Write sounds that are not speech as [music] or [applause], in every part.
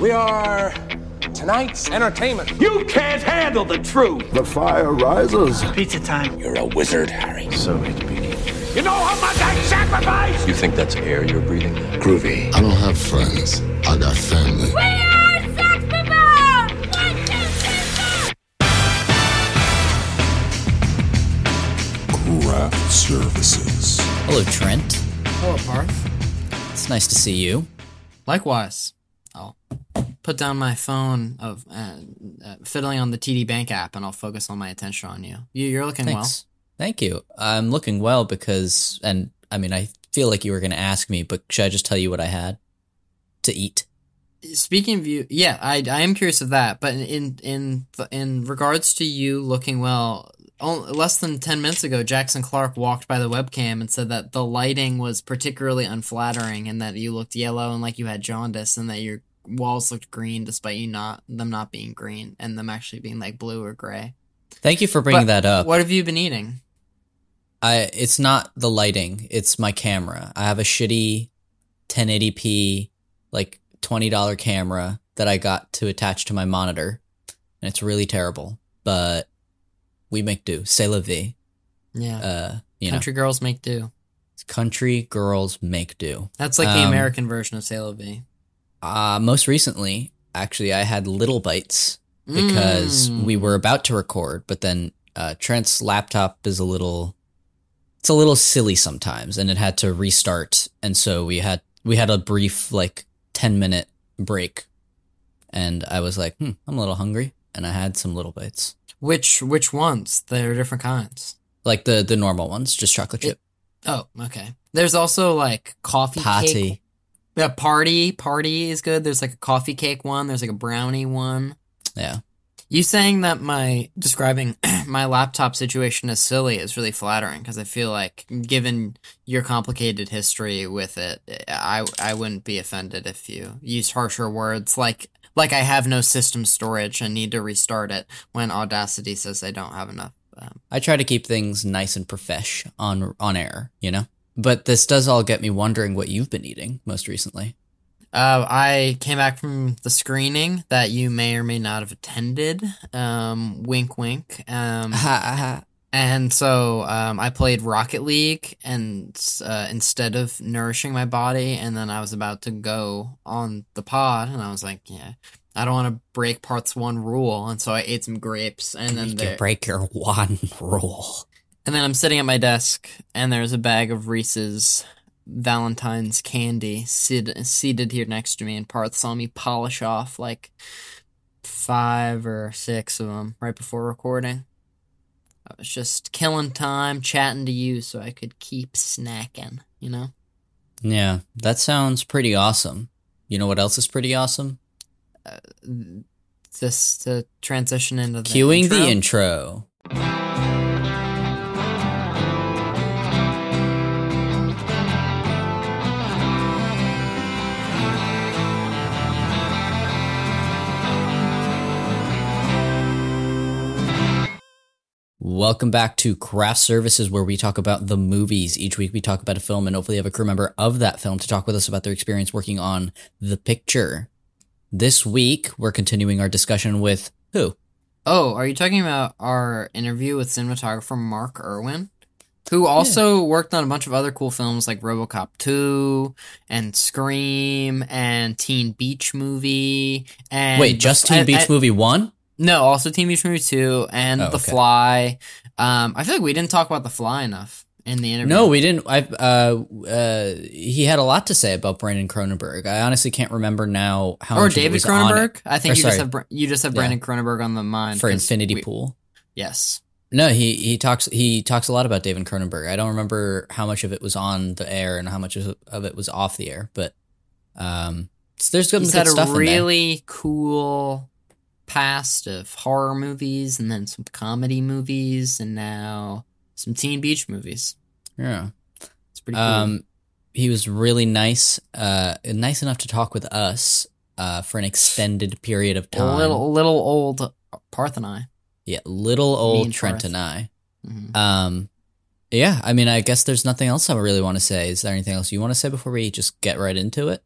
We are tonight's entertainment. You can't handle the truth. The fire rises. Pizza time. You're a wizard, Harry. So it begins. You know how much I sacrifice? You think that's air you're breathing? Groovy. I don't have friends. I got family. We are Sex One, two, three, four! Craft Services. Hello, Trent. Hello, Parth. It's nice to see you. Likewise. Put down my phone of uh, uh, fiddling on the TD Bank app, and I'll focus all my attention on you. you you're looking well. Thanks. Thank you. I'm looking well because, and I mean, I feel like you were going to ask me, but should I just tell you what I had to eat? Speaking of you, yeah, I, I am curious of that. But in in in regards to you looking well, only, less than ten minutes ago, Jackson Clark walked by the webcam and said that the lighting was particularly unflattering, and that you looked yellow and like you had jaundice, and that your walls looked green despite you not them not being green and them actually being like blue or gray. Thank you for bringing But that up. What have you been eating? I it's not the lighting, it's my camera. I have a shitty 1080p like $20 camera that I got to attach to my monitor. And it's really terrible, but we make do. C'est la vie. Yeah, Uh, you know country girls make do. know, country girls make do. That's like the Um, American version of Sailor V. Uh, most recently, actually, I had little bites because Mm. we were about to record, but then uh, Trent's laptop is a little, it's a little silly sometimes, and it had to restart, and so we had we had a brief like ten minute break, and I was like, hmm, I'm a little hungry, and I had some little bites, Which which ones? There are different kinds. like the the normal ones, just chocolate chip, Oh, okay. There's also like coffee cake. Yeah, party party is good. There's like a coffee cake one. There's like a brownie one. Yeah, You saying that my describing [clears throat] my laptop situation as silly is really flattering because I feel like, given your complicated history with it, I I wouldn't be offended if you used harsher words like like I have no system storage and need to restart it when Audacity says I don't have enough. Um, I try to keep things nice and profesh on on air, you know. But this does all get me wondering what you've been eating most recently. Uh, I came back from the screening that you may or may not have attended. Um, wink, wink. Um, [laughs] and so um, I played Rocket League, and uh, instead of nourishing my body, and then I was about to go on the pod, and I was like, yeah, I don't want to break Parth's one rule, and so I ate some grapes, and then you there, break your [laughs] one rule. And then I'm sitting at my desk, and there's a bag of Reese's Valentine's candy seated, seated here next to me, and Parth saw me polish off like five or six of them right before recording. I was just killing time, chatting to you so I could keep snacking, you know? Yeah, that sounds pretty awesome. You know what else is pretty awesome? Uh, just to transition into the Cueing intro. the intro. Welcome back to Craft Services, where we talk about the movies. Each week we talk about a film and hopefully have a crew member of that film to talk with us about their experience working on the picture. This week we're continuing our discussion with who? Oh, are you talking about our interview with cinematographer Mark Irwin? Who also worked on a bunch of other cool films like Robocop 2 and Scream and Teen Beach Movie and Wait, just Teen I- Beach I- Movie 1? No, also Teen Beach Movie 2 and Oh, The okay. Fly. Um, I feel like we didn't talk about The Fly enough in the interview. No, we didn't. I uh, uh, he had a lot to say about Brandon Cronenberg. I honestly can't remember now how or David Cronenberg. I think Or you sorry, just have you just have Yeah. Brandon Cronenberg on the mind for Infinity we- Pool. Yes. No, he he talks he talks a lot about David Cronenberg. I don't remember how much of it was on the air and how much of it was off the air, but um, so there's good, He's good had stuff a really cool past of horror movies and then some comedy movies and now some teen beach movies. Yeah. It's pretty cool. Um, he was really nice, uh, nice enough to talk with us, uh, for an extended period of time. little little old Parth and I. yeah, little old and Trent Parth. and I. Mhm. Um, yeah, I mean, I guess there's nothing else I really want to say. Is there anything else you want to say before we just get right into it?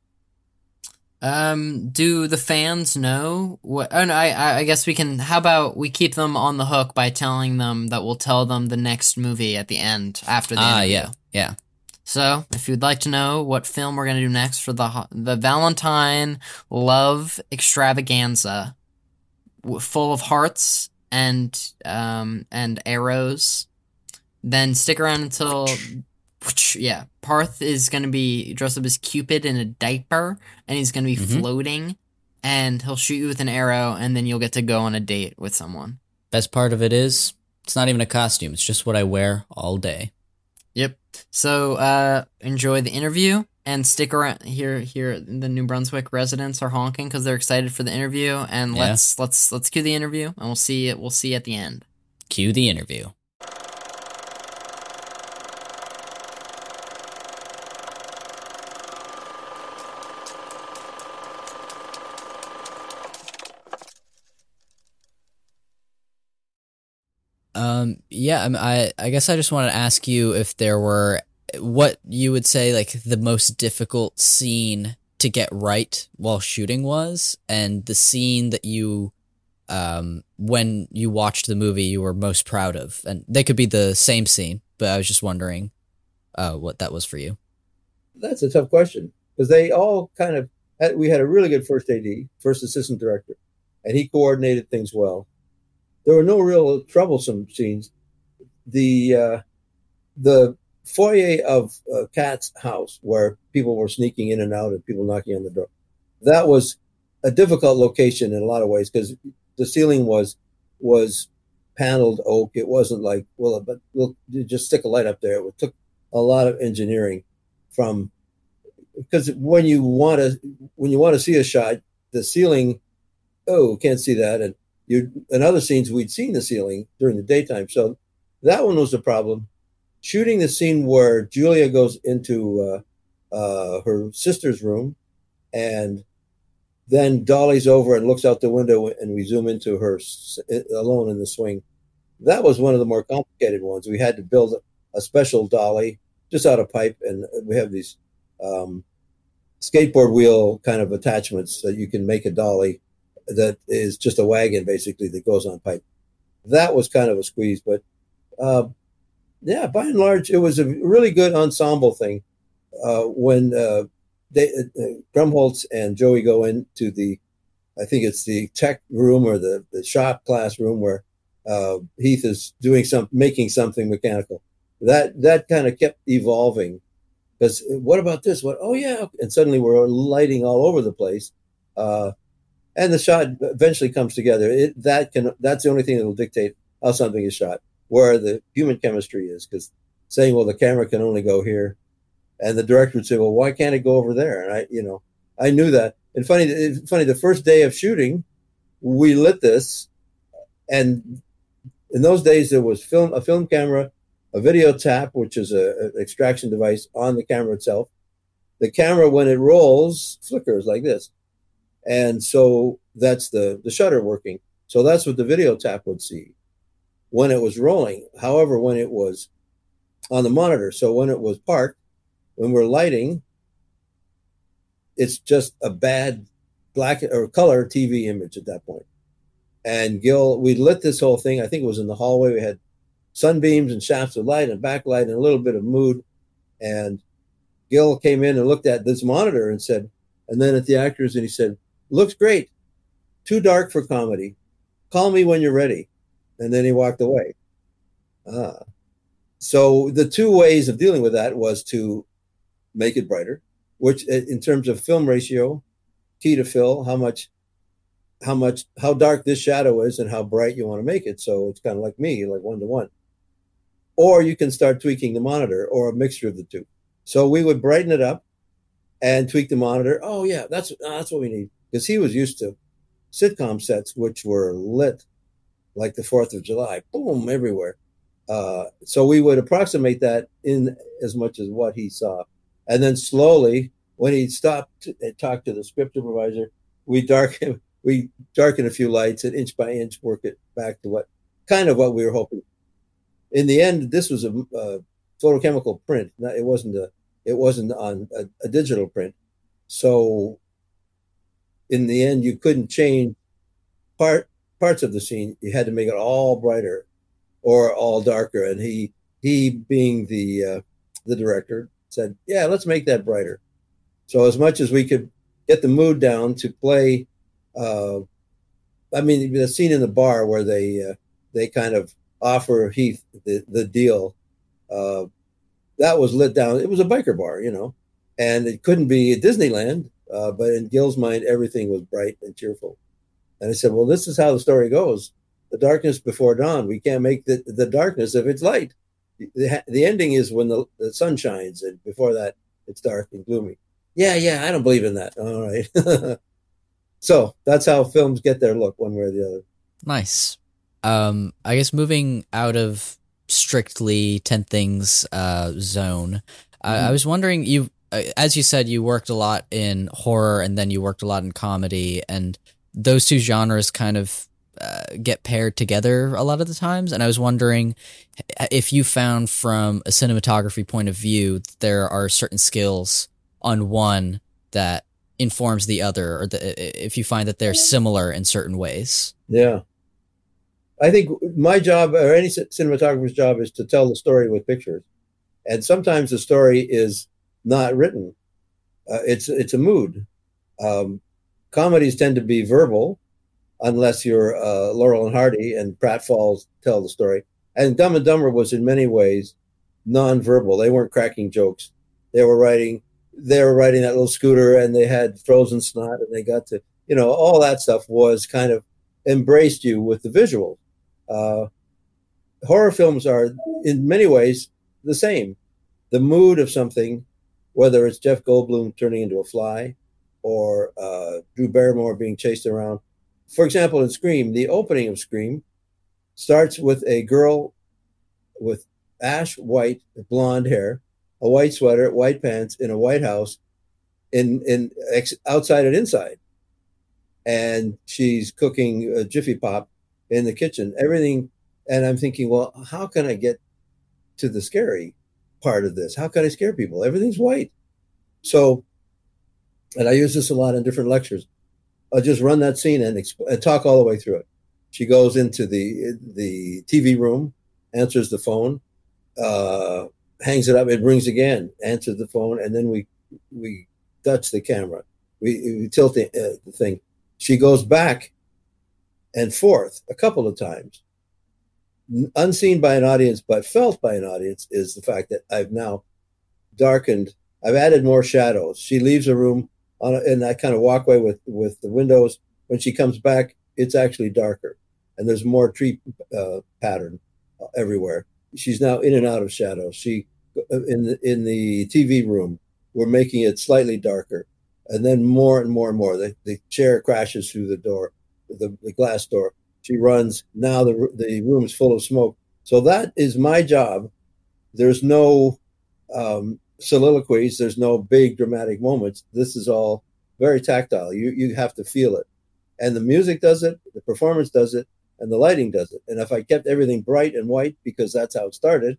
Um, do the fans know what? Oh no, I I guess we can. How about we keep them on the hook by telling them that we'll tell them the next movie at the end after the Ah, interview. yeah, yeah. So, if you'd like to know what film we're gonna do next for the the Valentine Love Extravaganza, w- full of hearts and um and arrows, then stick around until yeah, Parth is gonna be dressed up as Cupid in a diaper, and he's gonna be Mhm. floating, and he'll shoot you with an arrow, and then you'll get to go on a date with someone. Best part of it is it's not even a costume. It's just what I wear all day. Yep. So uh enjoy the interview and stick around here here the New Brunswick residents are honking cuz they're excited for the interview and Yeah. let's let's let's cue the interview and we'll see it we'll see at the end. Cue the interview. Um, yeah, I'm- I, I guess I just want to ask you if there were what you would say like the most difficult scene to get right while shooting was, and the scene that you, um, when you watched the movie, you were most proud of, and they could be the same scene, but I was just wondering, uh, what that was for you. That's a tough question because they all kind of had, we had a really good first AD, first assistant director, and he coordinated things well. There were no real troublesome scenes. The uh, the foyer of uh, Kat's house, where people were sneaking in and out and people knocking on the door, that was a difficult location in a lot of ways because the ceiling was was paneled oak. It wasn't like well, but we'll just stick a light up there. It took a lot of engineering from because when you want to when you want to see a shot, the ceiling, oh, can't see that, and you in other scenes we'd seen the ceiling during the daytime, so that one was a problem. Shooting the scene where Julia goes into uh, uh, her sister's room, and then Dolly's over and looks out the window, and we zoom into her alone in the swing. That was one of the more complicated ones. We had to build a special dolly just out of pipe, and we have these um, skateboard wheel kind of attachments that you can make a dolly that is just a wagon basically that goes on pipe. That was kind of a squeeze, but uh, yeah, by and large, it was a really good ensemble thing. Uh, when uh, they, uh, Krumholtz and Joey go into the, I think it's the tech room or the, the shop class room where uh, Heath is doing some, making something mechanical. That that kind of kept evolving because what about this? What? Oh yeah, and suddenly we're lighting all over the place, uh, and the shot eventually comes together. It that can that's the only thing that will dictate how something is shot, where the human chemistry is. Because saying, well, the camera can only go here, and the director would say, well, why can't it go over there? And I, you know, I knew that. And funny, funny. The first day of shooting, we lit this, and in those days there was film a film camera a video tap, which is a, an extraction device on the camera itself. The camera, when it rolls, flickers like this, and so that's the the shutter working. So that's what the video tap would see when it was rolling. However, when it was on the monitor, so when it was parked, when we're lighting, it's just a bad black or color TV image at that point. And Gil, we lit this whole thing. I think it was in the hallway. We had sunbeams and shafts of light and backlight and a little bit of mood. And Gil came in and looked at this monitor and said, and then at the actors, and he said, looks great. Too dark for comedy. Call me when you're ready. And then he walked away. Ah. So the two ways of dealing with that was to make it brighter, which in terms of film ratio, key to fill, how much how much how dark this shadow is and how bright you want to make it. So it's kind of like me, like one to one or you can start tweaking the monitor or a mixture of the two. So we would brighten it up and tweak the monitor. Oh yeah, that's that's what we need because he was used to sitcom sets which were lit like the Fourth of July, boom everywhere. Uh, so we would approximate that in as much as what he saw, and then slowly, when he stopped and talked to the script supervisor, we darken [laughs] we darken a few lights and inch by inch work it back to what kind of what we were hoping in the end, this was a, a photochemical print. It wasn't a. It wasn't on a, a, digital print. So in the end you couldn't change part parts of the scene. You had to make it all brighter or all darker. And he he being the uh, the director said, "Yeah, let's make that brighter." So as much as we could get the mood down to play, uh, I mean, the scene in the bar where they uh, they kind of offer Heath the the deal, uh, that was lit down. It was a biker bar, you know, and it couldn't be Disneyland. Uh, but in Gil's mind, everything was bright and cheerful. And I said, "Well, this is how the story goes. The darkness before dawn. We can't make the, the darkness if it's light. The, the ending is when the, the sun shines, and before that, it's dark and gloomy. Yeah, yeah, I don't believe in that. All right. [laughs] so that's how films get their look, one way or the other. Nice. Um, I guess moving out of strictly 10 things uh, zone, mm-hmm. I, I was wondering, you, as you said, you worked a lot in horror and then you worked a lot in comedy, and those two genres kind of uh, get paired together a lot of the times. And I was wondering if you found from a cinematography point of view, there are certain skills on one that informs the other, or the, if you find that they're similar in certain ways. Yeah. I think my job, or any cinematographer's job, is to tell the story with pictures. And sometimes the story is not written. Uh, it's it's a mood. Um, comedies tend to be verbal, unless you're uh, Laurel and Hardy and pratfalls tell the story. And Dumb and Dumber was in many ways non-verbal. They weren't cracking jokes. They were writing. They were riding that little scooter, and they had frozen snot, and they got to, you know, all that stuff was kind of embraced you with the visual. Uh, horror films are, in many ways, the same. The mood of something, whether it's Jeff Goldblum turning into a fly, or uh, Drew Barrymore being chased around. For example, in Scream, the opening of Scream starts with a girl with ash white blonde hair, a white sweater, white pants, in a white house, in in ex, outside and inside, and she's cooking a Jiffy Pop in the kitchen. Everything, and I'm thinking, well, how can I get to the scary part of this? How can I scare people? Everything's white, so and I use this a lot in different lectures. I'll just run that scene and, exp- and talk all the way through it. She goes into the the TV room, answers the phone, uh, hangs it up. It rings again. Answers the phone, and then we we touch the camera. We, we tilt the, uh, the thing. She goes back and forth a couple of times, unseen by an audience, but felt by an audience. Is the fact that I've now darkened. I've added more shadows. She leaves a room on a, in that kind of walkway with with the windows. When she comes back, it's actually darker, and there's more tree uh, pattern uh, everywhere. She's now in and out of shadows. She uh, in the in the TV room, we're making it slightly darker, and then more and more and more. The, the chair crashes through the door, the, the glass door. She runs. Now the the room is full of smoke. So that is my job. There's no um, soliloquies. There's no big dramatic moments. This is all very tactile. You you have to feel it, and the music does it, the performance does it, and the lighting does it. And if I kept everything bright and white because that's how it started,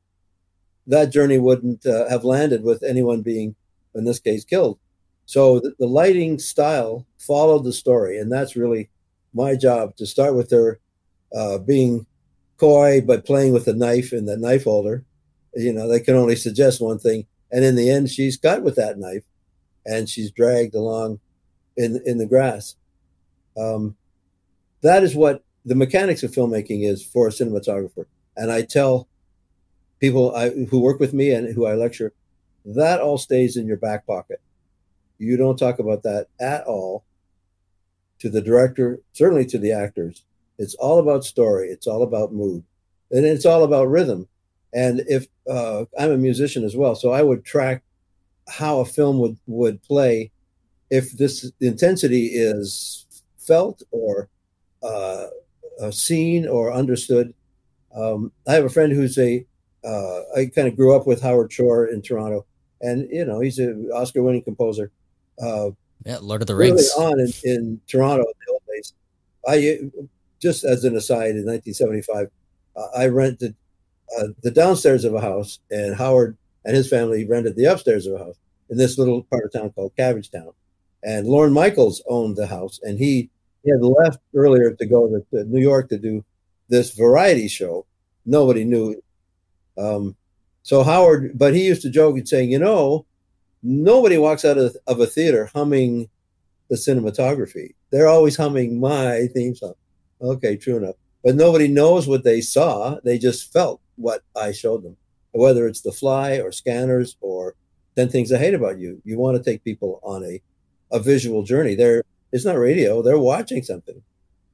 that journey wouldn't uh, have landed with anyone being, in this case, killed. So the, the lighting style followed the story, and that's really my job to start with her uh, being coy but playing with a knife in the knife holder. You know, they can only suggest one thing and in the end, she's cut with that knife, and she's dragged along in in the grass. Um, that is what the mechanics of filmmaking is for a cinematographer. And I tell people I, who work with me and who I lecture, that all stays in your back pocket. You don't talk about that at all to the director, certainly to the actors. It's all about story. It's all about mood, and it's all about rhythm. And if uh, I'm a musician as well, so I would track how a film would would play if this intensity is felt or uh, seen or understood. Um, I have a friend who's a uh, I kind of grew up with Howard Shore in Toronto, and you know he's an Oscar-winning composer. Uh, yeah, Lord of the Rings. on in, in Toronto in the old days, I just as an aside in 1975, uh, I rented uh, the downstairs of a house, and Howard and his family rented the upstairs of a house in this little part of town called Cabbagetown. and Lorne Michaels owned the house, and he, he had left earlier to go to, to New York to do this variety show. Nobody knew. Um, so Howard, but he used to joke and saying, you know, nobody walks out of, of a theater humming the cinematography. They're always humming my theme song. Okay, true enough. But nobody knows what they saw. They just felt what I showed them, whether it's The Fly or Scanners or 10 Things I Hate About You. You want to take people on a, a visual journey. They're, it's not radio, they're watching something.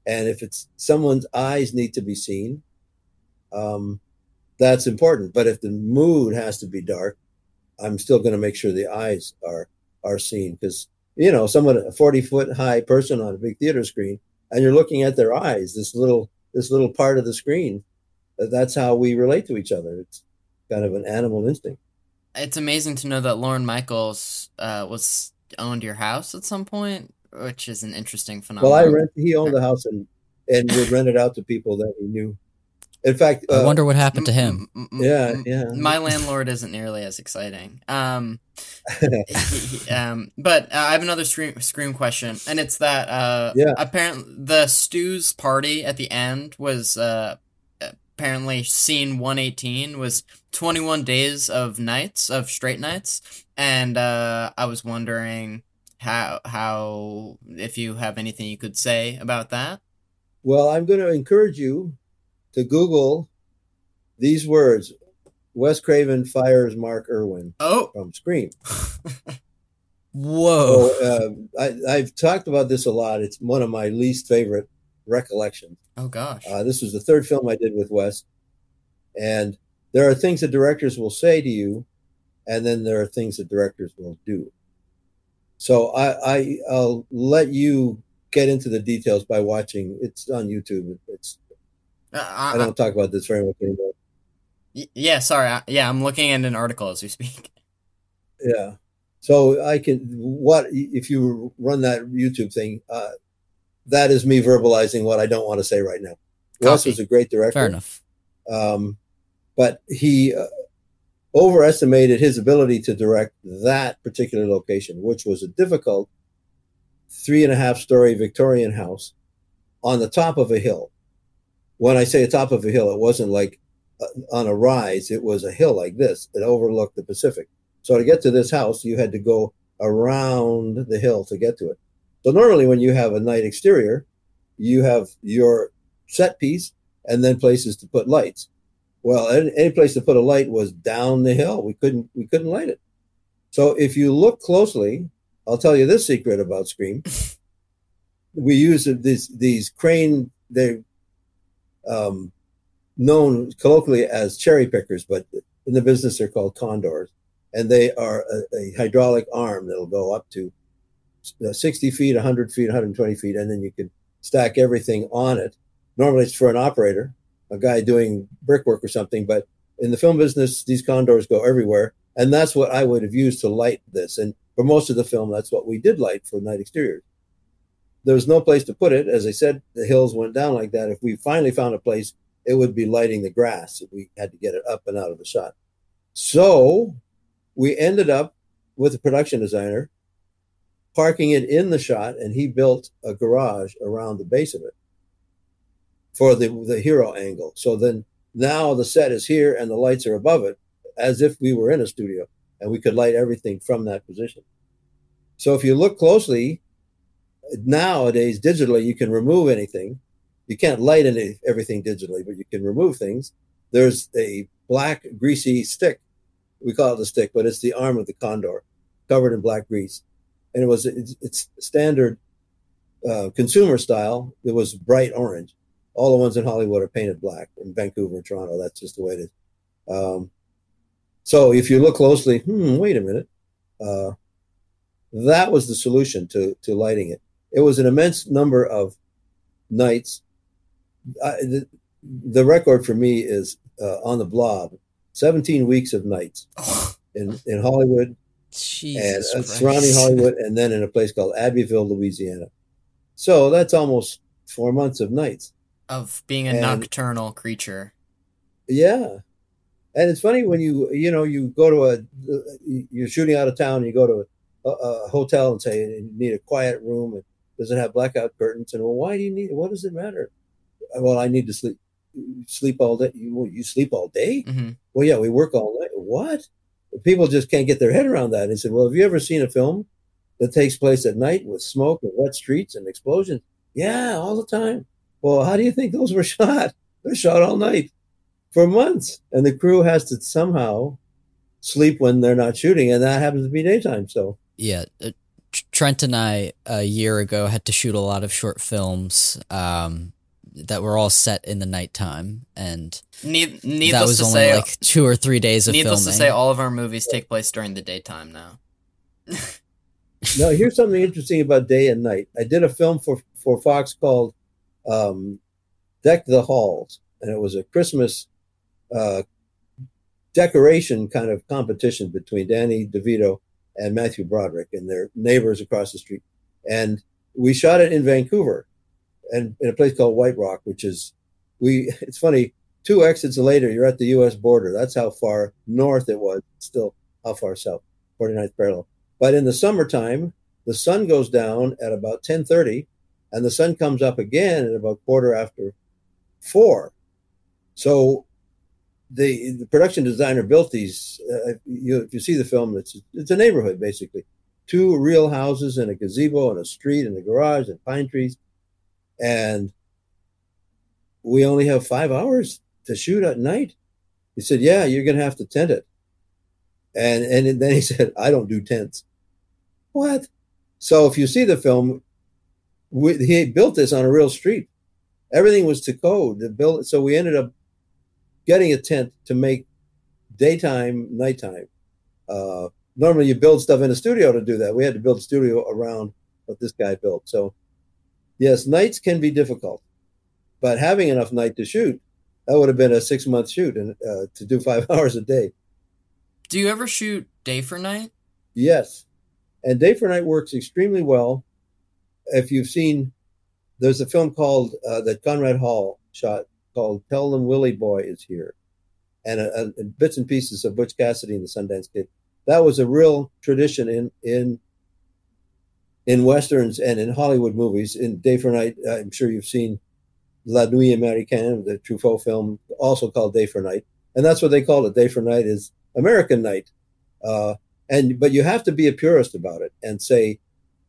And if it's someone's eyes need to be seen, um, that's important. But if the mood has to be dark, I'm still going to make sure the eyes are are seen because you know someone a 40 foot high person on a big theater screen and you're looking at their eyes this little this little part of the screen that's how we relate to each other. It's kind of an animal instinct. It's amazing to know that Lorne Michaels uh, was owned your house at some point which is an interesting phenomenon well I rent he owned the [laughs] house and and would rent it out to people that he knew in fact, I uh, wonder what happened to him. Yeah, yeah. My landlord isn't nearly as exciting. Um, [laughs] he, um, but uh, I have another scream, scream question, and it's that uh, yeah. apparently the Stu's party at the end was uh, apparently scene 118 was 21 days of nights of straight nights, and uh, I was wondering how how if you have anything you could say about that. Well, I'm going to encourage you to Google these words Wes Craven fires Mark Irwin oh. from Scream. [laughs] Whoa. So, uh, I, have talked about this a lot. It's one of my least favorite recollections. Oh, gosh. Uh, this was the third film I did with Wes. And there are things that directors will say to you, and then there are things that directors will do. So I, I I'll let you get into the details by watching. It's on YouTube. It's uh, I, I, don't talk about this very much anymore. Yeah, sorry. yeah, I'm looking at an article as we speak. [laughs] Yeah. So I can what if you run that YouTube thing? Uh, that is me verbalizing what I don't want to say right now. Wes was a great director. Fair enough. Um, but he uh, overestimated his ability to direct that particular location, which was a difficult three and a half story Victorian house on the top of a hill when I say a top of a hill, it wasn't like uh, on a rise. It was a hill like this. It overlooked the Pacific. So to get to this house, you had to go around the hill to get to it. So normally, when you have a night exterior, you have your set piece and then places to put lights. Well, any, any place to put a light was down the hill. We couldn't we couldn't light it. So if you look closely, I'll tell you this secret about Scream. [laughs] we use these these crane they um, known colloquially as cherry pickers, but in the business they're called condors. And they are a, a hydraulic arm that'll go up to 60 feet, 100 feet, 120 feet, and then you can stack everything on it. Normally it's for an operator, a guy doing brickwork or something, but in the film business, these condors go everywhere. And that's what I would have used to light this. And for most of the film, that's what we did light for night exteriors there was no place to put it. As I said, the hills went down like that. If we finally found a place, it would be lighting the grass. if We had to get it up and out of the shot. So we ended up with a production designer parking it in the shot, and he built a garage around the base of it for the, the hero angle. So then now the set is here and the lights are above it as if we were in a studio and we could light everything from that position. So if you look closely, nowadays digitally you can remove anything. You can't light any, everything digitally but you can remove things. There's a black greasy stick. We call it the stick but it's the arm of the condor covered in black grease. And it was it's, it's standard uh, consumer style. It was bright orange. All the ones in hollywood are painted black in vancouver and toronto. That's just the way it is. Um, so if you look closely hmm wait a minute. Uh, that was the solution to to lighting it it was an immense number of nights. the, the, record for me is uh, on the blob 17 weeks of nights [sighs] in, in Hollywood Jesus and uh, surrounding [laughs] Hollywood, and then in a place called Abbeville, Louisiana. So that's almost four months of nights of being a and, nocturnal creature. Yeah, and it's funny when you you know you go to a you're shooting out of town, you go to a, a hotel and say you need a quiet room and does it have blackout curtains? And well, why do you need? What does it matter? Well, I need to sleep. Sleep all day. You you sleep all day? Mm-hmm. Well, yeah, we work all night. What? People just can't get their head around that. And he said, Well, have you ever seen a film that takes place at night with smoke and wet streets and explosions? Yeah, all the time. Well, how do you think those were [laughs] shot? They're shot all night for months. And the crew has to somehow sleep when they're not shooting. And that happens to be daytime. So, yeah. Trent and I, a year ago, had to shoot a lot of short films. Um, that were all set in the nighttime, and Need, needless that was to only say, like two or three days of needless filming. to say, all of our movies take place during the daytime now. now here's something interesting about day and night. I did a film for for Fox called um, "Deck the Halls," and it was a Christmas uh, decoration kind of competition between Danny DeVito and Matthew Broderick and their neighbors across the street. And we shot it in Vancouver, and in a place called White Rock, which is we. [laughs] It's funny. Two exits later, you're at the U.S. border. That's how far north it was. Still, how far south? 49th parallel. But in the summertime, the sun goes down at about 10:30, and the sun comes up again at about quarter after four. So, the the production designer built these. Uh, you, if you see the film, it's it's a neighborhood basically, two real houses and a gazebo and a street and a garage and pine trees, and we only have five hours to shoot at night. He said, "Yeah, you're gonna have to tent it." And and then he [laughs] said, "I don't do tents." What? So if you see the film, we, he built this on a real street. Everything was to code. The build, so we ended up getting a tent to make daytime, nighttime. Uh, normally, you build stuff in a studio to do that. We had to build a studio around what this guy built. So, yes, nights can be difficult, but having enough night to shoot, that would have been a six month shoot and uh, to do [laughs] five hours a day. Do you ever shoot day for night? Yes. And day for night works extremely well. If you've seen, there's a film called uh, that Conrad Hall shot called "Tell Them Willie Boy Is Here," and, uh, and bits and pieces of Butch Cassidy and the Sundance Kid. That was a real tradition in in in westerns and in Hollywood movies. In day for night, I'm sure you've seen La Nuit Américaine, the Truffaut film, also called Day for Night, and that's what they call it. Day for Night is American night. Uh, and but you have to be a purist about it and say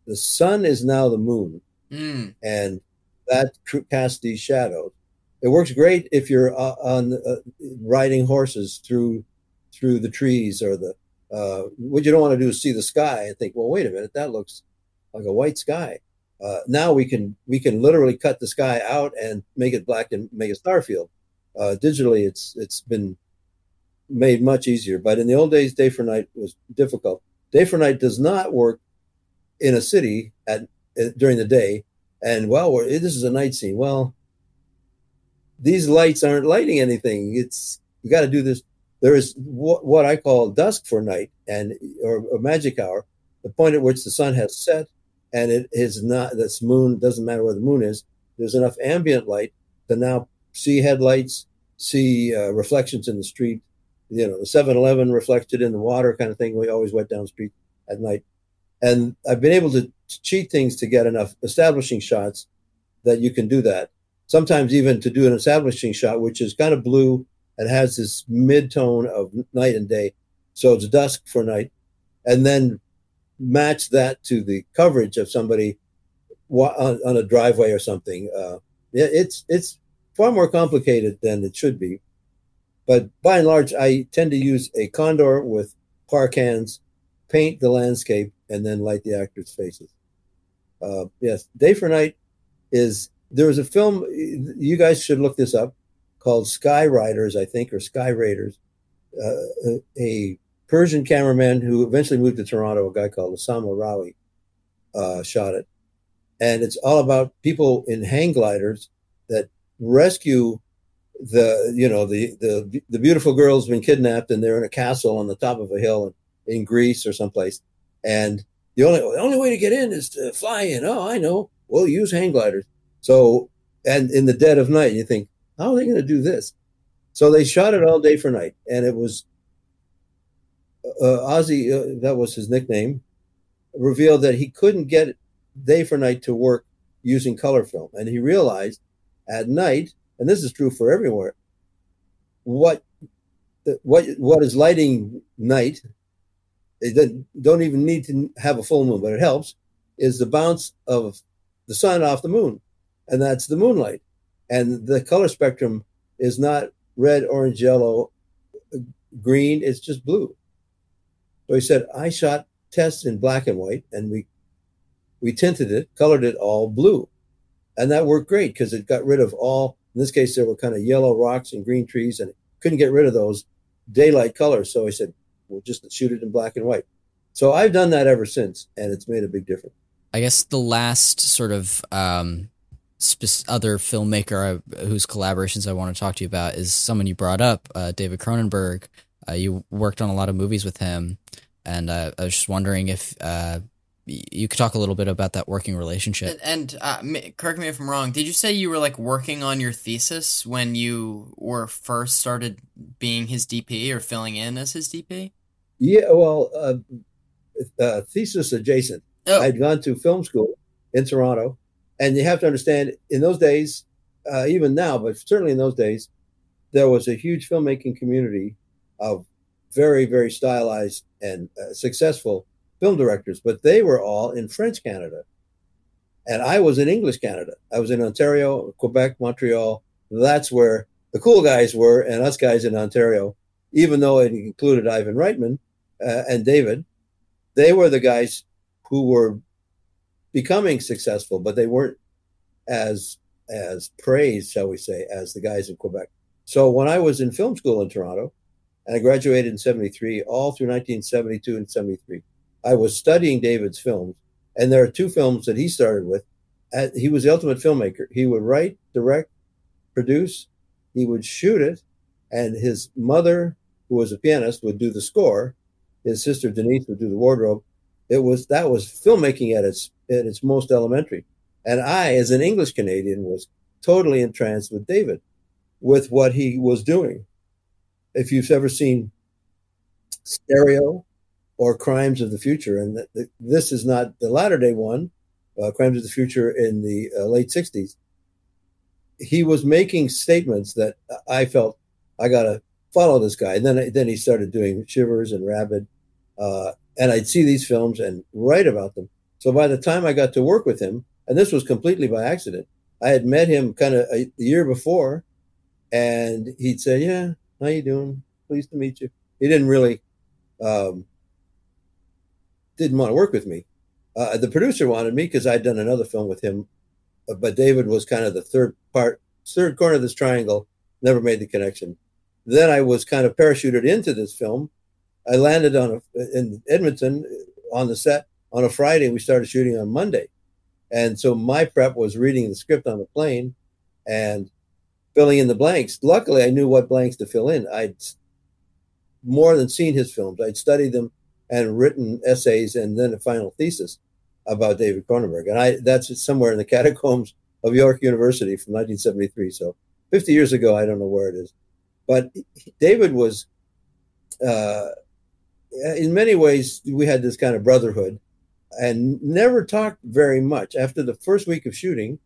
the sun is now the moon Mm. and that casts these shadows it works great if you're uh, on uh, riding horses through through the trees or the uh, what you don't want to do is see the sky and think well wait a minute that looks like a white sky uh, now we can we can literally cut the sky out and make it black and make a star field uh, digitally it's it's been made much easier. But in the old days, day for night was difficult. Day for night does not work in a city at uh, during the day. And well, this is a night scene. Well, these lights aren't lighting anything. It's you got to do this. There is what, what I call dusk for night and or, or magic hour, the point at which the sun has set and it is not. This moon doesn't matter where the moon is. There's enough ambient light to now see headlights, see uh, reflections in the street, you know, the 7-Eleven reflected in the water kind of thing. We always went down the street at night. And I've been able to cheat things to get enough establishing shots that you can do that. Sometimes even to do an establishing shot, which is kind of blue and has this mid tone of night and day. So it's dusk for night. And then match that to the coverage of somebody on, a driveway or something. Uh, it's, it's far more complicated than it should be but by and large, I tend to use a condor with par cans, paint the landscape, and then light the actors' faces. Uh, yes, Day for Night is there was a film you guys should look this up called Sky Riders, I think, or Sky Raiders. Uh, a Persian cameraman who eventually moved to Toronto, a guy called Ousama Rawi, uh, shot it, and it's all about people in hang gliders that rescue the you know the the the beautiful girl's been kidnapped and they're in a castle on the top of a hill in, in Greece or someplace, and the only the only way to get in is to fly in. Oh, I know. We'll use hang gliders. So, and in the dead of night, you think, how are they going to do this? So they shot it all day for night, and it was uh, Ozzy. Uh, that was his nickname. revealed that he couldn't get day for night to work using color film. And he realized at night, and this is true for everywhere, what what what is lighting night they don't even need to have a full moon, but it helps, is the bounce of the sun off the moon. And that's the moonlight. And the color spectrum is not red, orange, yellow, green, it's just blue. So he said, I shot tests in black and white and we we tinted it, colored it all blue. And that worked great because it got rid of all, in this case, there were kind of yellow rocks and green trees, and couldn't get rid of those daylight colors. So I said, we'll just shoot it in black and white. So I've done that ever since, and it's made a big difference. I guess the last sort of um, sp- other filmmaker I, whose collaborations I want to talk to you about is someone you brought up, uh, David Cronenberg. Uh, you worked on a lot of movies with him, and uh, I was just wondering if uh, you could talk a little bit about that working relationship. And, and uh, correct me if I'm wrong. Did you say you were like working on your thesis when you were first started being his DP or filling in as his DP? Yeah, well, uh, uh, thesis adjacent. Oh. I'd gone to film school in Toronto, and you have to understand in those days, uh, even now, but certainly in those days, there was a huge filmmaking community of very, very stylized and uh, successful film directors, but they were all in French Canada. And I was in English Canada. I was in Ontario, Quebec, Montreal. That's where the cool guys were, and us guys in Ontario, even though it included Ivan Reitman, uh, and David, they were the guys who were becoming successful, but they weren't as as praised, shall we say, as the guys in Quebec. So when I was in film school in Toronto, and I graduated in '73, all through 1972 and '73, I was studying David's films, and there are two films that he started with. He was the ultimate filmmaker. He would write, direct, produce, he would shoot it, and his mother, who was a pianist, would do the score, his sister Denise would do the wardrobe. It was that was filmmaking at its at its most elementary, and I, as an English Canadian, was totally entranced with David, with what he was doing. If you've ever seen Stereo or Crimes of the Future, and this is not the latter day one, uh, Crimes of the Future in the uh, late '60s. He was making statements that I felt I got to follow this guy. And then then he started doing Shivers and Rabid, uh, and I'd see these films and write about them. So by the time I got to work with him, and this was completely by accident, I had met him kind of a, a year before, and he'd say, "Yeah, how you doing? Pleased to meet you." He didn't really um, didn't want to work with me. Uh, the producer wanted me because I'd done another film with him, uh, but David was kind of the third part, third corner of this triangle. Never made the connection then I was kind of parachuted into this film. I landed on a, in Edmonton on the set on a Friday. We started shooting on Monday, and so my prep was reading the script on the plane and filling in the blanks. Luckily, I knew what blanks to fill in. I'd more than seen his films. I'd studied them and written essays and then a final thesis about David Cronenberg. And I that's somewhere in the [laughs] catacombs of York University from 1973. So 50 years ago, I don't know where it is. But David was, uh, in many ways, we had this kind of brotherhood and never talked very much. After the first week of shooting,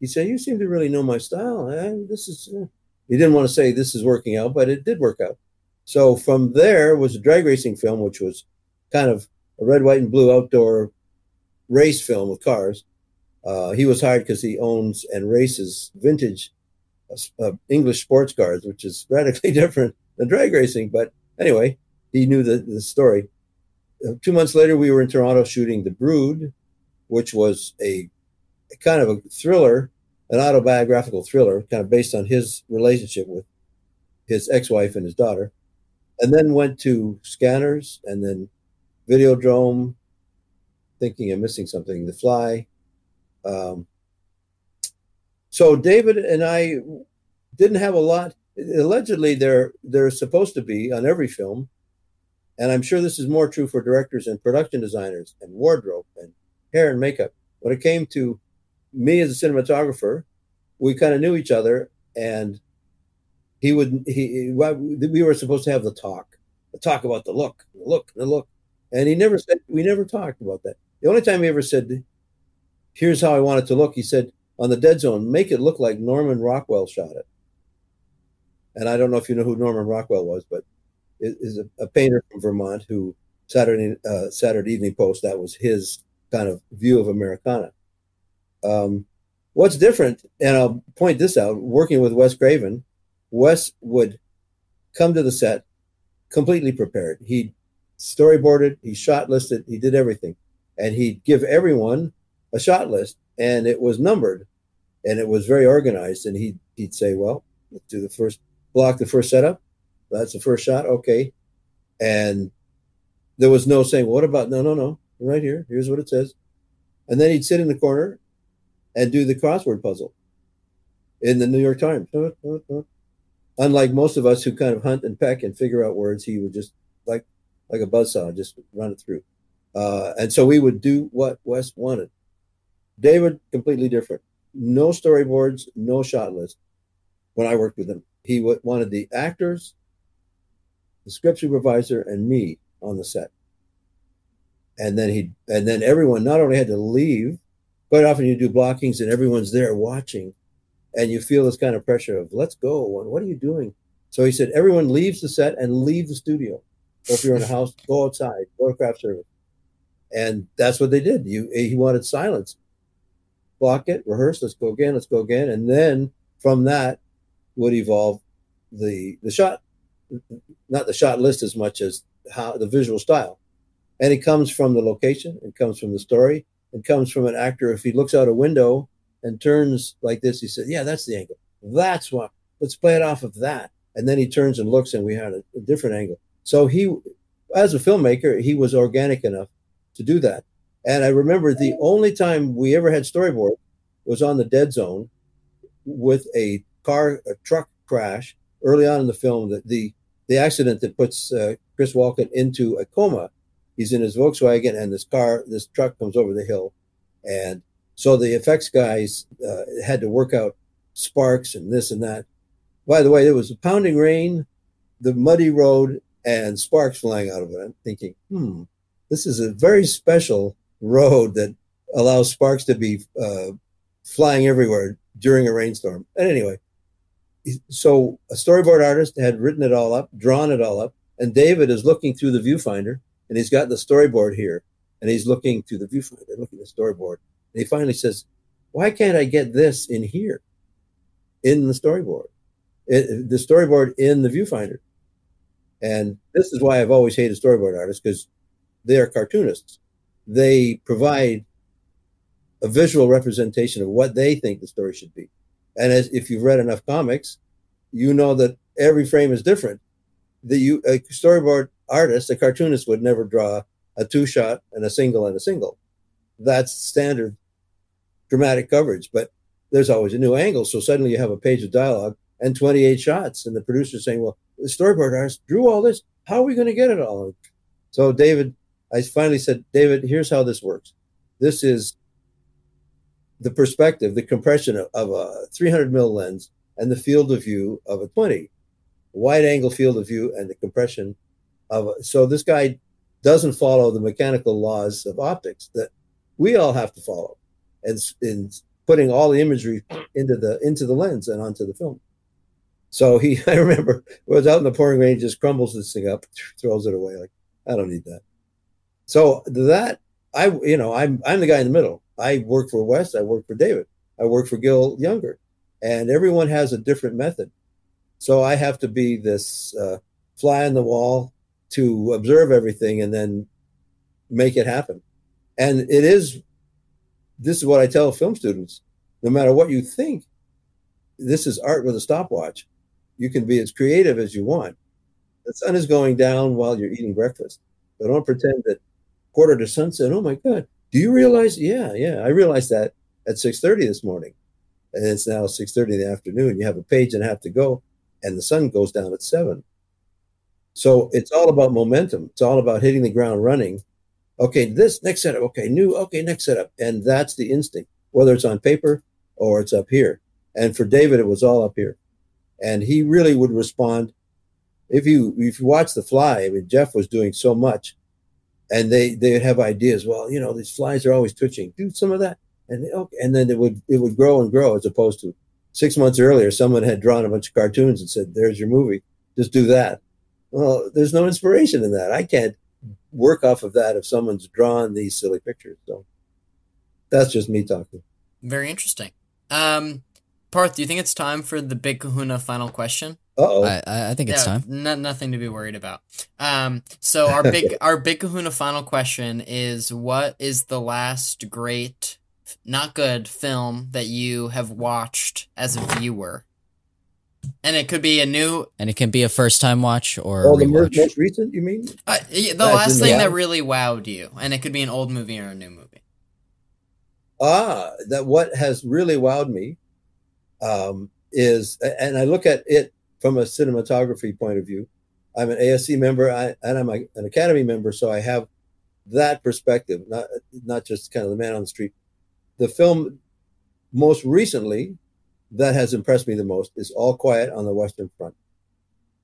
he said, You seem to really know my style. And this is, uh, he didn't want to say this is working out, but it did work out. So from there was a drag racing film, which was kind of a red, white, and blue outdoor race film with cars. Uh, he was hired because he owns and races vintage uh, English sports cars, which is radically [laughs] different than drag racing. But anyway, he knew the, the story. Uh, two months later, we were in Toronto shooting The Brood, which was a, a kind of a thriller, an autobiographical thriller, kind of based on his relationship with his ex-wife and his daughter, and then went to Scanners and then Videodrome. Thinking I'm missing something. The Fly. Um, so David and I didn't have a lot. Allegedly, there there's supposed to be on every film, and I'm sure this is more true for directors and production designers and wardrobe and hair and makeup. When it came to me as a cinematographer, we kind of knew each other, and he would he we were supposed to have the talk, the talk about the look, the look, the look, And he never said, we never talked about that. The only time he ever said, here's how I want it to look, he said, on the dead zone, make it look like Norman Rockwell shot it. And I don't know if you know who Norman Rockwell was, but is a, a, painter from Vermont who Saturday uh, Saturday Evening Post that was his kind of view of Americana. Um, what's different, and I'll point this out: working with Wes Craven, Wes would come to the set completely prepared. He storyboarded, he shot listed, he did everything, and he'd give everyone a shot list, and it was numbered, and it was very organized. And he he'd say, "Well, let's do the first block, the first setup. That's the first shot, okay." And there was no saying, "What about no, no, no, right here? Here's what it says," and then he'd sit in the corner and do the crossword puzzle in the New York Times. Unlike most of us who kind of hunt and peck and figure out words, he would just like like a buzzsaw, just run it through. Uh, and so we would do what Wes wanted. David, completely different. No storyboards, no shot list. When I worked with him, he w- wanted the actors, the script supervisor, and me on the set. And then he, and then everyone not only had to leave. Quite often, you do blockings, and everyone's there watching, and you feel this kind of pressure of "Let's go!" and what are you doing? So he said, everyone leaves the set and leave the studio. Or if you're in a house, go outside, go to craft service. And that's what they did. You, he wanted silence block it, rehearse, let's go again, let's go again. And then from that would evolve the the shot, not the shot list as much as how the visual style. And it comes from the location, it comes from the story, it comes from an actor. If he looks out a window and turns like this, he said, Yeah, that's the angle. That's what let's play it off of that. And then he turns and looks and we had a, a different angle. So he as a filmmaker, he was organic enough to do that. And I remember the only time we ever had storyboard was on the dead zone with a car, a truck crash early on in the film. That the the accident that puts uh, Chris Walken into a coma. He's in his Volkswagen, and this car, this truck comes over the hill, and so the effects guys uh, had to work out sparks and this and that. By the way, there was a pounding rain, the muddy road, and sparks flying out of it. I'm thinking, hmm, this is a very special road that allows sparks to be uh, flying everywhere during a rainstorm. And anyway, so a storyboard artist had written it all up, drawn it all up, and David is looking through the viewfinder, and he's got the storyboard here, and he's looking through the viewfinder, looking at the storyboard, and he finally says, "Why can't I get this in here, in the storyboard, it, the storyboard in the viewfinder?" And this is why I've always hated storyboard artists because they are cartoonists they provide a visual representation of what they think the story should be. And as if you've read enough comics, you know that every frame is different. The you a storyboard artist, a cartoonist would never draw a two shot and a single and a single. That's standard dramatic coverage, but there's always a new angle. So suddenly you have a page of dialogue and 28 shots, and the producer's saying, Well, the storyboard artist drew all this. How are we going to get it all? So David I finally said, David, here's how this works. This is the perspective, the compression of, a 300 mil lens and the field of view of a 20 wide angle field of view and the compression of a, so this guy doesn't follow the mechanical laws of optics that we all have to follow and in putting all the imagery into the into the lens and onto the film. So he [laughs] i remember was out in the pouring rain just crumbles this thing up throws it away like i don't need that. So that I, you know, I'm I'm the guy in the middle. I work for Wes. I work for David. I work for Gil Junger, and everyone has a different method. So I have to be this uh, fly on the wall to observe everything and then make it happen. And it is. This is what I tell film students: no matter what you think, this is art with a stopwatch. You can be as creative as you want. The sun is going down while you're eating breakfast. but don't pretend that quarter to sunset. Oh my God. Do you realize? Yeah, yeah. I realized that at 6.30 this morning. And it's now 6.30 in the afternoon. You have a page and a half to go and the sun goes down at 7. So it's all about momentum. It's all about hitting the ground running. Okay, this next setup. Okay, new. Okay, next setup. And that's the instinct, whether it's on paper or it's up here. And for David, it was all up here. And he really would respond. If you if you watch The Fly, I mean, Jeff was doing so much and they they have ideas. Well, you know, these flies are always twitching. Do some of that, and okay, and then it would it would grow and grow as opposed to six months earlier, someone had drawn a bunch of cartoons and said, "There's your movie. Just do that." Well, there's no inspiration in that. I can't work off of that if someone's drawn these silly pictures. So that's just me talking. Very interesting. Um, Parth, do you think it's time for the Big Kahuna final question? Uh-oh. I, I think it's Yeah, time. No, nothing to be worried about. Um, so our big [laughs] our big Kahuna final question is: What is the last great, not good film that you have watched as a viewer? And it could be a new, And it can be a first time watch or Oh, the mer- rewatch. most recent, you mean? uh, the That's last in the thing that really wowed you, and it could be an old movie or a new movie. Ah, that what has really wowed me um, is, and I look at it from a cinematography point of view. I'm an ASC member I, and I'm a, an Academy member, so I have that perspective, not not just kind of the man on the street. The film most recently that has impressed me the most is All Quiet on the Western Front,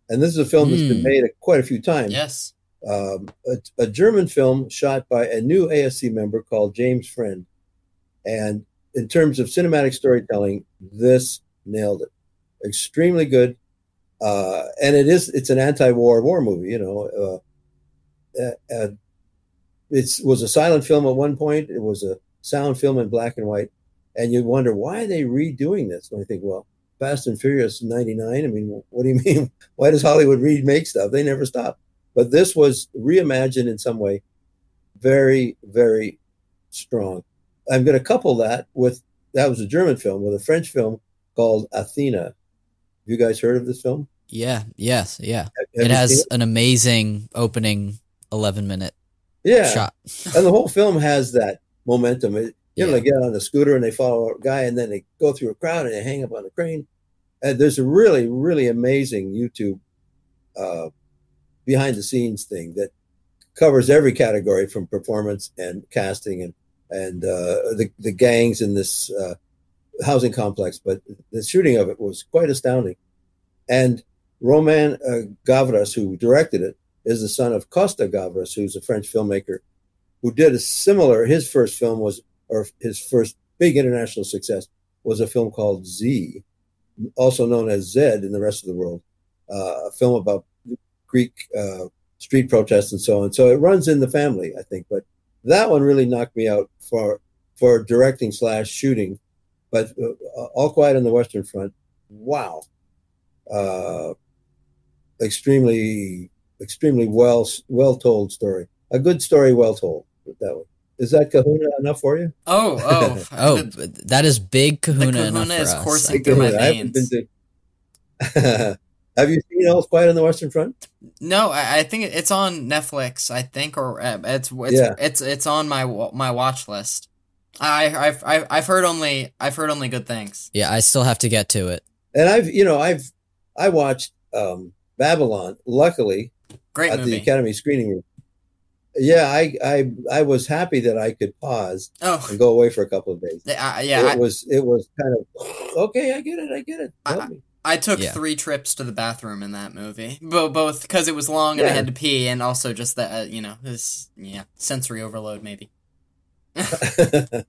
and this is a film that's been Hmm. made quite a few times Yes. um, a, a German film shot by a new ASC member called James Friend. And in terms of cinematic storytelling, this nailed it. Extremely good. Uh, and it is, it's an anti-war war movie, you know, uh, uh, it was a silent film at one point. It was a sound film in black and white. And you wonder, why are they redoing this? And I think, well, Fast and Furious 99. I mean, what do you [laughs] mean? Why does Hollywood remake stuff? They never stop but this was reimagined in some way very very strong i'm going to couple that with that was a german film with a french film called athena you guys heard of this film? Yeah, yes, yeah. Have It has seen an amazing opening 11 minute yeah. shot. [laughs] and the whole film has that momentum. It, you know they get on a scooter and they follow a guy and then they go through a crowd and they hang up on a crane. And there's a really really amazing youtube uh, behind the scenes thing that covers every category from performance and casting and and uh, the the gangs in this uh, housing complex. But the shooting of it was quite astounding. And Romain uh, Gavras, who directed it, is the son of Costa Gavras, who's a French filmmaker who did a similar. His first film was, or his first big international success was a film called Z, also known as Zed in the rest of the world, uh, a film about Greek uh, street protests and so on. So it runs in the family, I think. But that one really knocked me out for for directing slash shooting. But uh, All Quiet on the Western Front, wow, uh, extremely extremely well well told story. A good story, well told. That way. Is that Kahuna enough for you? Oh, oh, [laughs] Oh, that is big kahuna, kahuna enough for is us. coursing through my think. I haven't veins. been to- [laughs] Have you seen All Quiet on the Western Front? No, I, I think it's on Netflix. I think, or uh, it's it's Yeah. it's it's on my my watch list. I I've I've I've heard only I've heard only good things. Yeah, I still have to get to it. And I've you know I've I watched um, Babylon. Luckily, Great at movie. the Academy screening room. Yeah, I, I I was happy that I could pause oh, and go away for a couple of days. uh, yeah. it was it was kind of okay. I get it. I get it. Help I- me. I, I took Yeah. three trips to the bathroom in that movie, Bo- both because it was long and I had to pee, and also just that uh, you know this yeah sensory overload maybe. [laughs]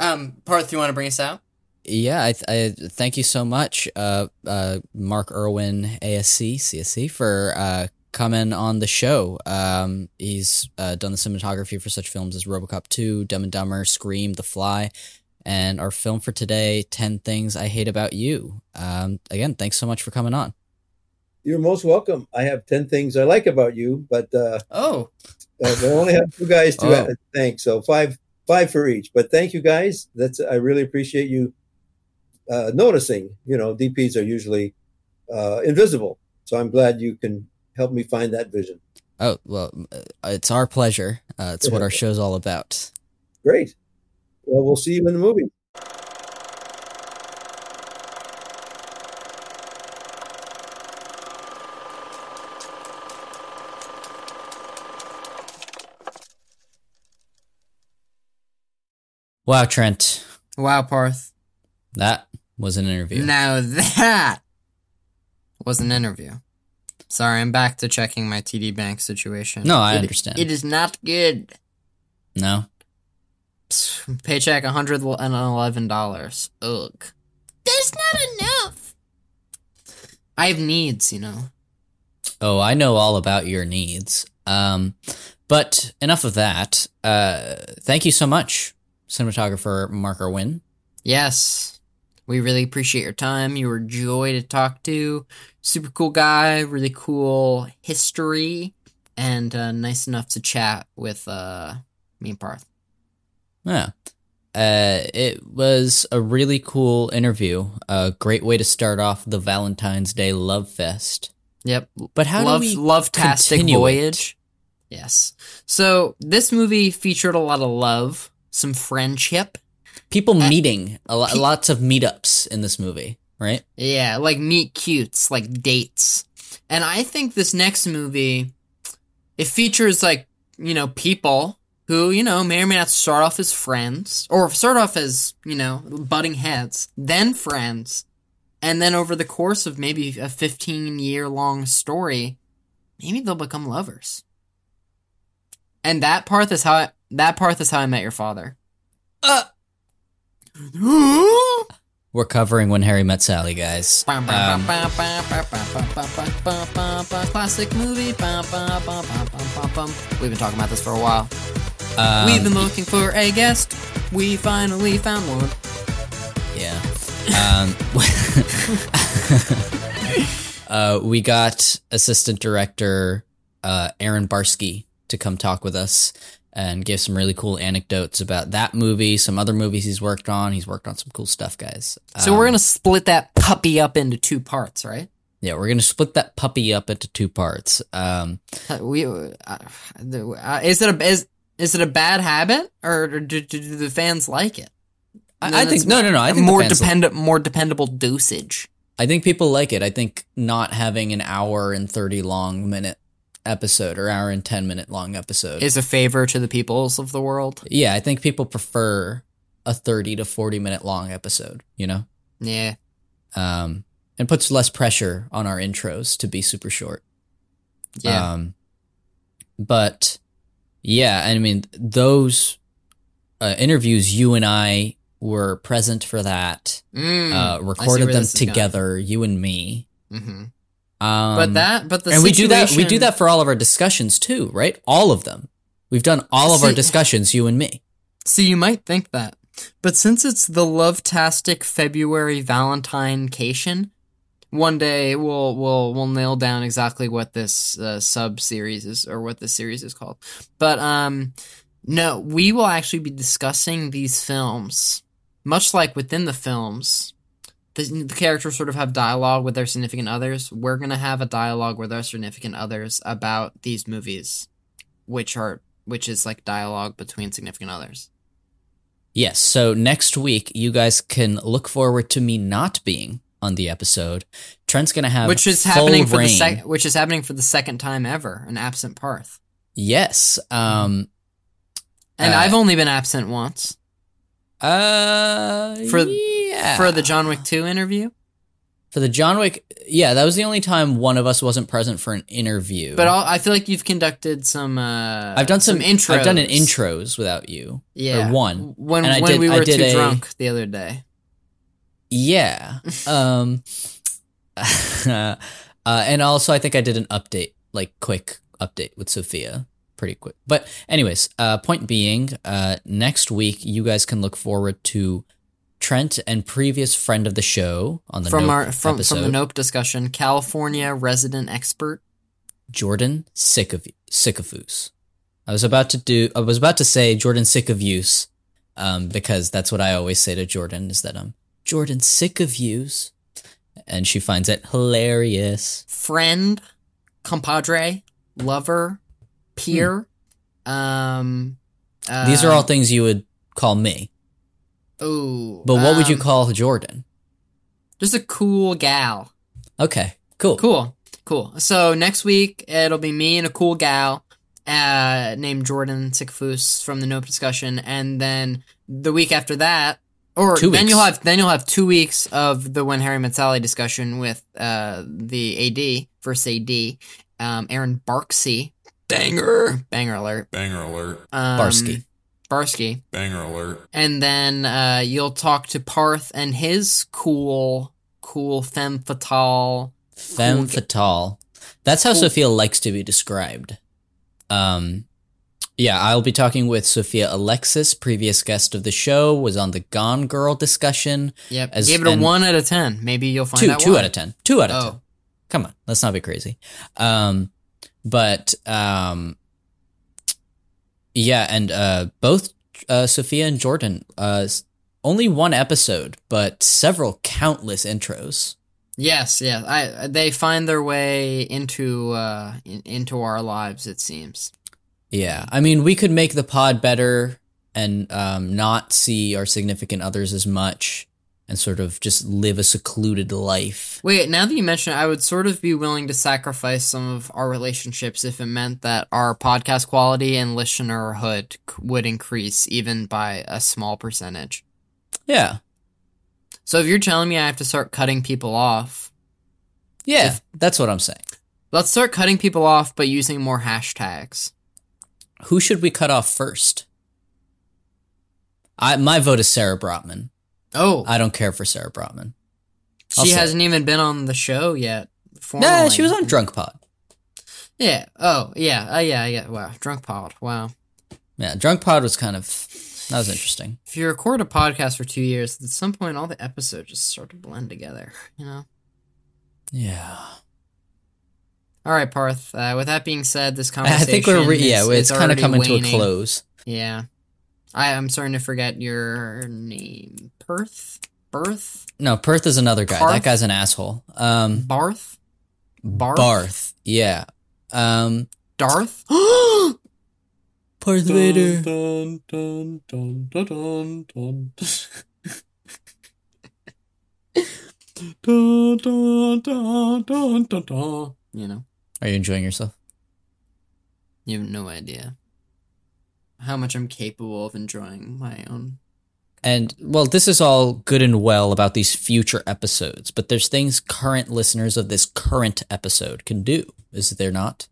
Um, Parth, you want to bring us out? Yeah, I, I thank you so much, uh, uh, Mark Irwin, ASC, CSC, for uh, coming on the show. Um, he's uh, done the cinematography for such films as RoboCop 2, Dumb and Dumber, Scream, The Fly, and our film for today, 10 Things I Hate About You. Um, again, thanks so much for coming on. You're most welcome. I have ten things I like about you, but uh, Oh, uh, I only have two guys to Oh. uh, thank. So five five for each. But thank you guys. That's I really appreciate you uh, noticing. You know, DPs are usually uh, invisible, so I'm glad you can help me find that vision. Oh, well, uh, it's our pleasure. Uh, it's what our [laughs] show's all about. Great. Well, we'll see you in the movie. Wow, Trent, wow, Parth. that was an interview. Now that was an interview. Sorry, I'm back to checking my TD Bank situation. No, I It- understand. It is not good. No. Psst, Paycheck $111. Ugh. That's not enough. I have needs, you know. Oh, I know all about your needs. Um, but enough of that. Uh, thank you so much, cinematographer Mark Irwin. Yes. We really appreciate your time. You were a joy to talk to. Super cool guy, really cool history, and uh, nice enough to chat with uh, me and Parth. Yeah. Uh, it was a really cool interview. A great way to start off the Valentine's Day Love Fest. Yep. But how love, do we Love-tastic continue it? voyage. Yes. So this movie featured a lot of love, some friendship. people uh, meeting a lot, pe- lots of meetups in this movie, right? Yeah, like meet cutes, like dates. And I think this next movie, it features like, you know, people who, you know, may or may not start off as friends, or start off as, you know, butting heads, then friends. And then over the course of maybe a 15 year long story, maybe they'll become lovers. And that part is how I, that part is how I met your father. Uh. We're covering When Harry Met Sally, guys. Um, Classic movie. We've been talking about this for a while. um, We've been looking for a guest. We finally found one. Yeah. Um, uh, we got assistant director uh, Aaron Barsky to come talk with us and give some really cool anecdotes about that movie, some other movies he's worked on. He's worked on some cool stuff, guys. So Um, we're gonna split that puppy up into two parts, right? yeah, we're gonna split that puppy up into two parts. Um, Uh, We uh, uh, is it a is is it a bad habit or do, do, do the fans like it? I, I think no, no, no. I think more dependent, more dependable dosage. I think people like it. I think not having an hour and thirty long minute episode or hour and ten minute long episode Is a favor to the peoples of the world. Yeah, I think people prefer a 30 to 40 minute long episode, you know? Yeah, Um, and puts less pressure on our intros to be super short. yeah. Um, but yeah, I mean, those uh, interviews, you and I were present for that, Mm, uh, recorded them this is going. together, you and me. hmm Um, but that, but the and we do that. We do that for all of our discussions too, right? All of them. We've done all of our discussions, you and me. See, you might think that, but since it's the love-tastic February Valentine-cation, one day we'll we'll we'll nail down exactly what this uh, sub series is or what this series is called. But um, no, we will actually be discussing these films, much like within the films. The, the characters sort of have dialogue with their significant others. We're gonna have a dialogue with our significant others about these movies, which are which is like dialogue between significant others. Yes. So next week, you guys can look forward to me not being on the episode. Trent's gonna have which is full happening for the sec- which is happening for the second time ever, an absent Parth. Yes. Um. And Uh, I've only been absent once Uh. For- yeah. for the John Wick 2 interview. for the John Wick. Yeah, that was the only time one of us wasn't present for an interview. But I'll, I feel like you've conducted some uh I've done some, intros. I've done an intros without you. Yeah. Or one. When when did- we were too a- drunk the other day. Yeah. [laughs] um. [laughs] uh, and also, I think I did an update, like quick update with Sophia, pretty quick. But anyways, uh, point being, uh, next week you guys can look forward to Trent and previous friend of the show on the From Nope our from episode, from the Nope discussion, California resident expert. Jordan sick of Sycophus. I was about to do. I was about to say Jordan sick of use, um, because that's what I always say to Jordan is that I'm Jordan sick of use, and she finds it hilarious. friend, compadre, lover, peer. Hmm. Um, uh, These are all things you would call me, Ooh, but what would you um, call Jordan? Just a cool gal. Okay, cool. Cool, cool. So next week it'll be me and a cool gal uh, named Jordan Sickfoos from the Nope discussion, and then the week after that, Or Two then weeks. you'll have then you'll have two weeks of the when Harry met Sally discussion with uh the AD first AD, um Aaron Barksey. Banger. Banger alert. Banger alert. Um, Barsky. Barsky. Banger alert. And then uh you'll talk to Parth and his cool cool femme fatale. Femme Cool. fatale. That's how Sophia likes to be described. Um, yeah, I'll be talking with Sophia Alexis, previous guest of the show, was on the Gone Girl discussion. Yep. As- Gave it a one out of ten. Maybe you'll find two, out two why. out of ten. Two out of Oh. ten. Come on, let's not be crazy. Um, but um, yeah, and uh, both uh, Sophia and Jordan, uh, only one episode, but several countless intros. Yes, yes. I they find their way into uh in, into our lives. It seems. Yeah, I mean, we could make the pod better and um, not see our significant others as much, and sort of just live a secluded life. Wait, now that you mention it, I would sort of be willing to sacrifice some of our relationships if it meant that our podcast quality and listenerhood would increase even by a small percentage. Yeah, So if you're telling me I have to start cutting people off, yeah, that's what I'm saying. let's start cutting people off by using more hashtags. Who should we cut off first? I my vote is Sarah Brotman. Oh, I don't care for Sarah Brotman. I'll she say hasn't even been on the show yet. Nah, formally. she was on Drunk Pod. Yeah. Oh, yeah. Uh, yeah. Yeah. Wow. Drunk pod. Wow. Yeah, Drunk Pod was kind of that was interesting. If you record a podcast for two years, at some point all the episodes just start to blend together. You know. Yeah, All right, Parth. Uh, with that being said, this conversation I think we're re- yeah, is- it's is kind of coming to a close. Yeah. I am starting to forget your name. Perth. Birth. No, Perth is another guy. Parth? That guy's an asshole. Um, Barth. Barth. Barth. Yeah. Um, Darth. [gasps] Parth Vader. Dun, dun, dun, dun, dun, dun. Dun, dun, dun, dun, dun, dun. you know. Are you enjoying yourself? You have no idea how much I'm capable of enjoying my own. And well, this is all good and well about these future episodes, but there's things current listeners of this current episode can do. Is there not?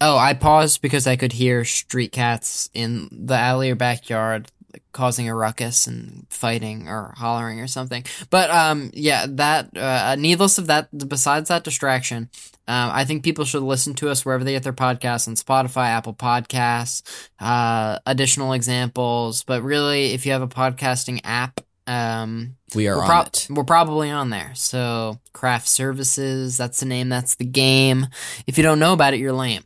Oh, I paused because I could hear street cats in the alley or backyard like, causing a ruckus and fighting or hollering or something. But um, yeah, that uh, needless of that. Besides that distraction, um, I think people should listen to us wherever they get their podcasts on Spotify, Apple Podcasts, uh, additional examples. But really, if you have a podcasting app, um, We are we're, it. we're probably on there. So, Craft Services, that's the name, that's the game. If you don't know about it, you're lame.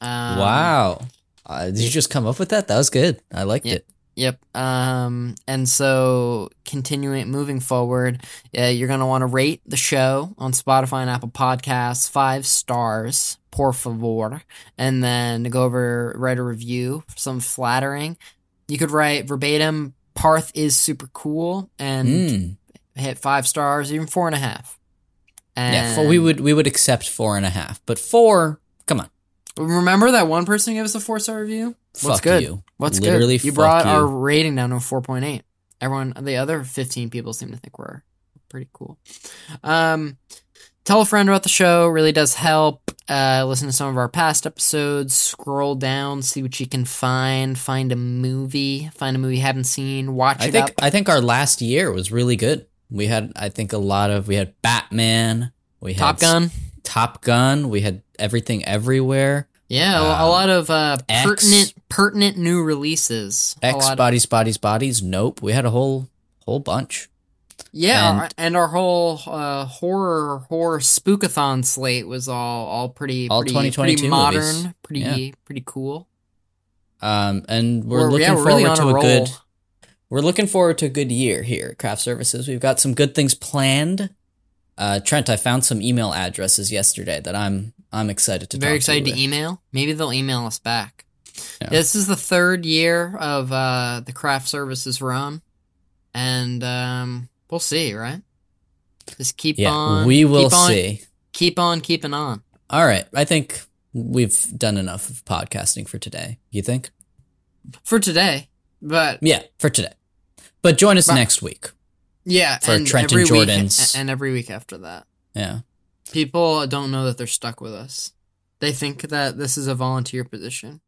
Um, wow. Uh, did you just come up with that? That was good. I liked Yeah. it. Yep. Um, and so continuing moving forward, uh, you're gonna want to rate the show on Spotify and Apple Podcasts five stars, por favor, and then go over write a review, some flattering. You could write verbatim. Parth is super cool, and Mm. hit five stars, even four and a half. And Yeah, four, we would we would accept four and a half, but four, come on, remember that one person gave us a four star review. What's fuck good? you. What's Literally good? You brought you. our rating down to four point eight. Everyone, the other fifteen people seem to think we're pretty cool. Um, tell a friend about the show. Really does help. Uh, listen to some of our past episodes. Scroll down, see what you can find. Find a movie. Find a movie you haven't seen. Watch I it think up. I think our last year was really good. We had I think a lot of we had Batman, we had Top Gun. Top Gun, we had everything everywhere. Yeah, a- a Um, lot of uh, X. pertinent pertinent new releases. X bodies bodies bodies. Nope, we had a whole whole bunch. Yeah, And- our- and our whole uh, horror horror spookathon slate was all all pretty All pretty, 2022 pretty modern, movies. pretty Yeah. pretty cool. Um, and we're, We're- looking yeah, we're forward really to a good. We're looking forward to a good year here at Craft Services. We've got some good things planned. Uh, Trent, I found some email addresses yesterday that I'm I'm excited to. Very talk excited to, to email. Maybe they'll email us back. Yeah. This is the third year of uh, the craft services run, and um, we'll see, right? Just keep Yeah, on. we will keep on, see. Keep on keeping on. All right, I think we've done enough of podcasting for today. You think? for today. But Yeah, for today. But join us But- next week. Yeah, For and Trent every and week- Jordan's- and every week after that. Yeah. People don't know that they're stuck with us. They think that this is a volunteer position.